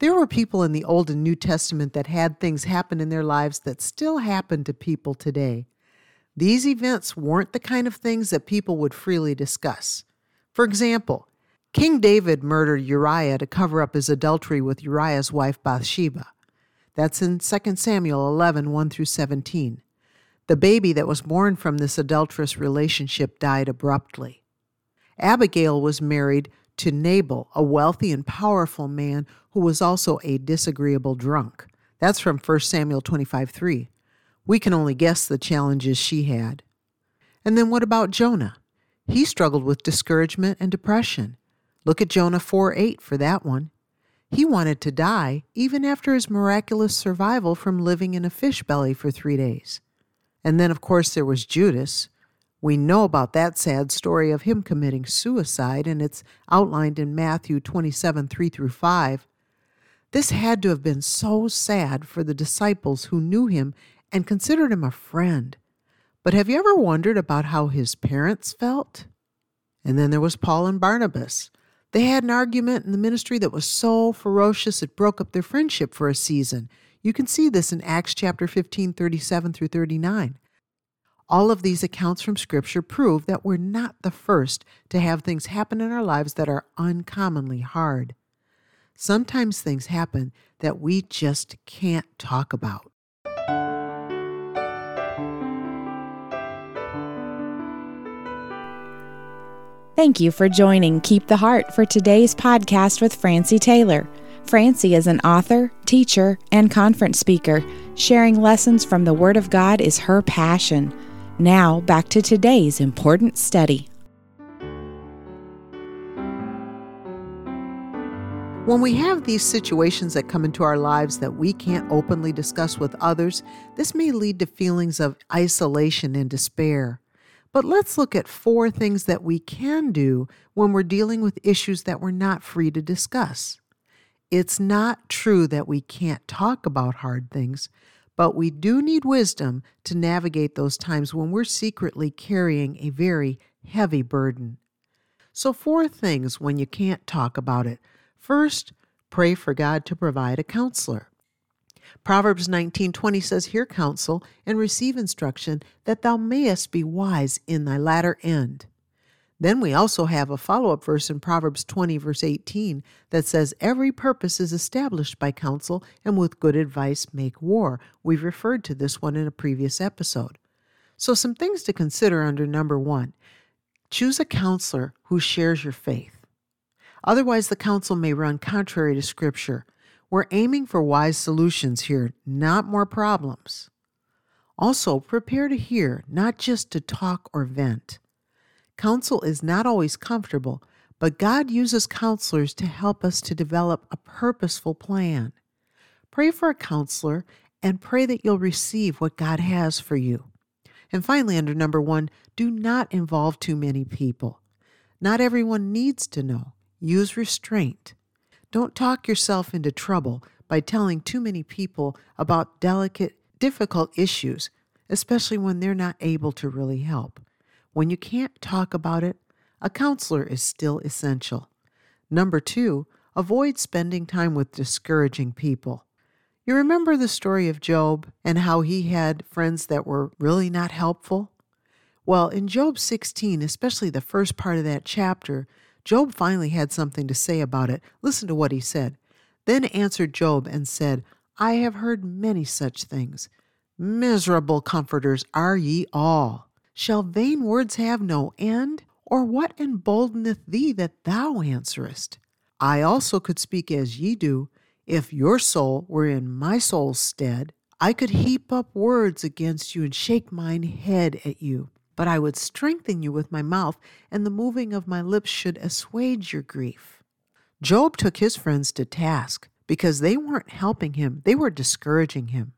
There were people in the Old and New Testament that had things happen in their lives that still happen to people today. These events weren't the kind of things that people would freely discuss. For example, King David murdered Uriah to cover up his adultery with Uriah's wife Bathsheba. That's in 2 Samuel 11 1 through 17. The baby that was born from this adulterous relationship died abruptly. Abigail was married to Nabal, a wealthy and powerful man who was also a disagreeable drunk. That's from 1 Samuel 25 3. We can only guess the challenges she had. And then what about Jonah? He struggled with discouragement and depression. Look at Jonah 4 8 for that one. He wanted to die even after his miraculous survival from living in a fish belly for three days. And then, of course, there was Judas. We know about that sad story of him committing suicide, and it's outlined in Matthew 27 3 through 5. This had to have been so sad for the disciples who knew him and considered him a friend. But have you ever wondered about how his parents felt? And then there was Paul and Barnabas. They had an argument in the ministry that was so ferocious it broke up their friendship for a season. You can see this in Acts chapter 15, 37 through 39. All of these accounts from Scripture prove that we're not the first to have things happen in our lives that are uncommonly hard. Sometimes things happen that we just can't talk about. Thank you for joining Keep the Heart for today's podcast with Francie Taylor. Francie is an author, teacher, and conference speaker. Sharing lessons from the Word of God is her passion. Now, back to today's important study. When we have these situations that come into our lives that we can't openly discuss with others, this may lead to feelings of isolation and despair. But let's look at four things that we can do when we're dealing with issues that we're not free to discuss. It's not true that we can't talk about hard things, but we do need wisdom to navigate those times when we're secretly carrying a very heavy burden. So, four things when you can't talk about it. First, pray for God to provide a counselor. Proverbs 19:20 says, "Hear counsel and receive instruction, that thou mayest be wise in thy latter end." Then we also have a follow up verse in Proverbs 20, verse 18, that says, Every purpose is established by counsel, and with good advice make war. We've referred to this one in a previous episode. So, some things to consider under number one choose a counselor who shares your faith. Otherwise, the counsel may run contrary to Scripture. We're aiming for wise solutions here, not more problems. Also, prepare to hear, not just to talk or vent. Counsel is not always comfortable, but God uses counselors to help us to develop a purposeful plan. Pray for a counselor and pray that you'll receive what God has for you. And finally, under number one, do not involve too many people. Not everyone needs to know. Use restraint. Don't talk yourself into trouble by telling too many people about delicate, difficult issues, especially when they're not able to really help. When you can't talk about it, a counselor is still essential. Number two, avoid spending time with discouraging people. You remember the story of Job and how he had friends that were really not helpful? Well, in Job 16, especially the first part of that chapter, Job finally had something to say about it. Listen to what he said. Then answered Job and said, I have heard many such things. Miserable comforters are ye all. Shall vain words have no end? Or what emboldeneth thee that thou answerest? I also could speak as ye do. If your soul were in my soul's stead, I could heap up words against you and shake mine head at you. But I would strengthen you with my mouth, and the moving of my lips should assuage your grief. Job took his friends to task because they weren't helping him, they were discouraging him.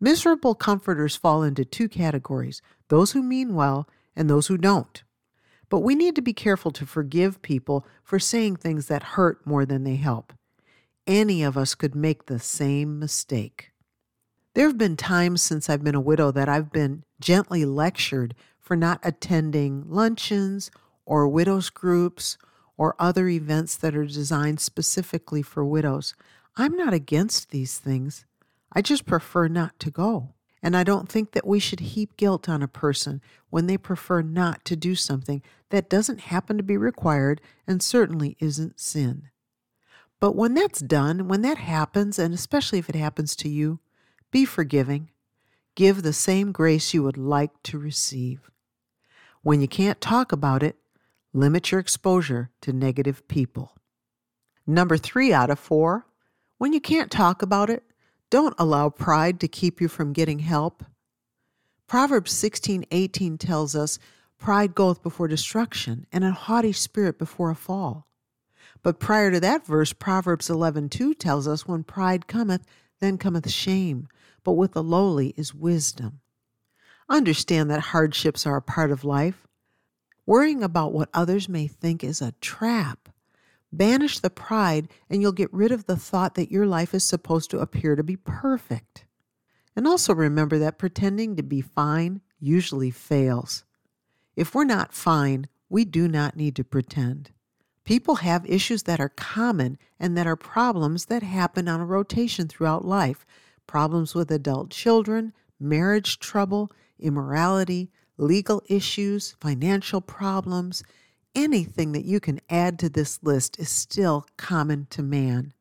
Miserable comforters fall into two categories those who mean well and those who don't. But we need to be careful to forgive people for saying things that hurt more than they help. Any of us could make the same mistake. There have been times since I've been a widow that I've been gently lectured for not attending luncheons or widows' groups or other events that are designed specifically for widows. I'm not against these things. I just prefer not to go. And I don't think that we should heap guilt on a person when they prefer not to do something that doesn't happen to be required and certainly isn't sin. But when that's done, when that happens, and especially if it happens to you, be forgiving. Give the same grace you would like to receive. When you can't talk about it, limit your exposure to negative people. Number three out of four, when you can't talk about it, don't allow pride to keep you from getting help. Proverbs 16:18 tells us, "Pride goeth before destruction, and a haughty spirit before a fall." But prior to that verse, Proverbs 11:2 tells us, "When pride cometh, then cometh shame, but with the lowly is wisdom." Understand that hardships are a part of life. Worrying about what others may think is a trap. Banish the pride, and you'll get rid of the thought that your life is supposed to appear to be perfect. And also remember that pretending to be fine usually fails. If we're not fine, we do not need to pretend. People have issues that are common and that are problems that happen on a rotation throughout life problems with adult children, marriage trouble, immorality, legal issues, financial problems, anything that you can add to this list is still common to man.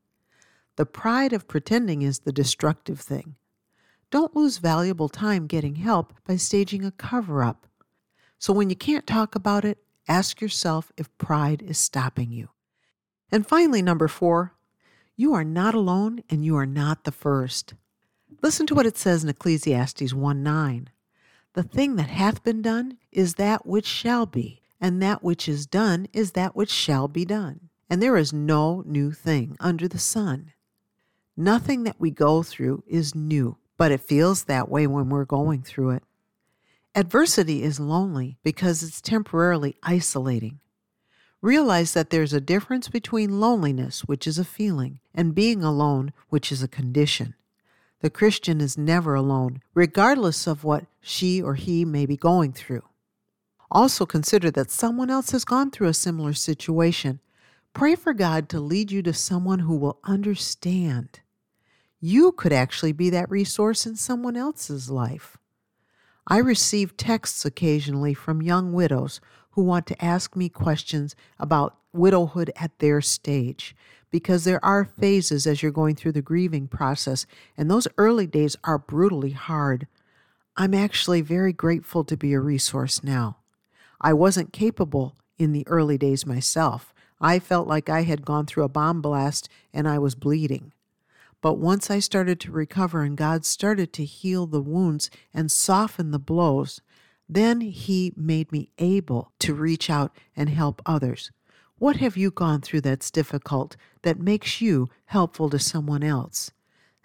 The pride of pretending is the destructive thing. Don't lose valuable time getting help by staging a cover up. So when you can't talk about it, ask yourself if pride is stopping you. And finally, number four, you are not alone and you are not the first. Listen to what it says in Ecclesiastes 1 9. The thing that hath been done is that which shall be, and that which is done is that which shall be done. And there is no new thing under the sun. Nothing that we go through is new, but it feels that way when we're going through it. Adversity is lonely because it's temporarily isolating. Realize that there's a difference between loneliness, which is a feeling, and being alone, which is a condition. The Christian is never alone, regardless of what she or he may be going through. Also, consider that someone else has gone through a similar situation. Pray for God to lead you to someone who will understand. You could actually be that resource in someone else's life. I receive texts occasionally from young widows who want to ask me questions about widowhood at their stage because there are phases as you're going through the grieving process, and those early days are brutally hard. I'm actually very grateful to be a resource now. I wasn't capable in the early days myself. I felt like I had gone through a bomb blast and I was bleeding. But once I started to recover and God started to heal the wounds and soften the blows, then He made me able to reach out and help others. What have you gone through that's difficult that makes you helpful to someone else?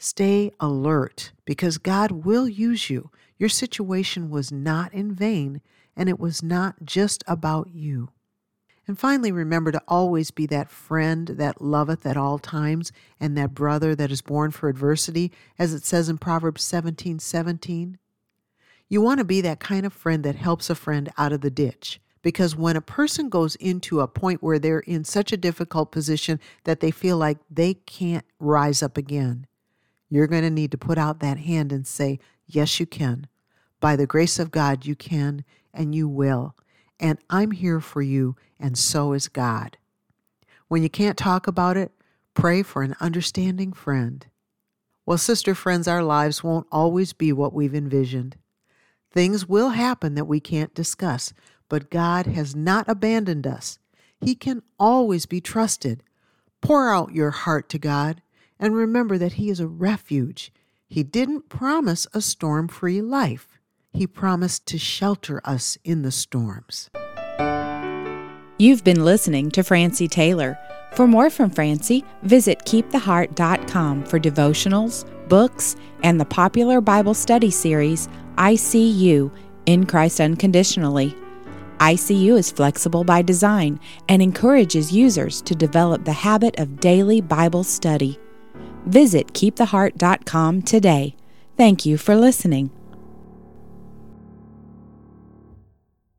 Stay alert because God will use you. Your situation was not in vain, and it was not just about you. And finally, remember to always be that friend that loveth at all times, and that brother that is born for adversity, as it says in Proverbs 17 17. You want to be that kind of friend that helps a friend out of the ditch. Because when a person goes into a point where they're in such a difficult position that they feel like they can't rise up again, you're going to need to put out that hand and say, Yes, you can. By the grace of God, you can and you will. And I'm here for you, and so is God. When you can't talk about it, pray for an understanding friend. Well, sister friends, our lives won't always be what we've envisioned. Things will happen that we can't discuss, but God has not abandoned us. He can always be trusted. Pour out your heart to God and remember that He is a refuge. He didn't promise a storm free life. He promised to shelter us in the storms. You've been listening to Francie Taylor. For more from Francie, visit keeptheheart.com for devotionals, books, and the popular Bible study series, I See You in Christ Unconditionally. ICU is flexible by design and encourages users to develop the habit of daily Bible study. Visit keeptheheart.com today. Thank you for listening.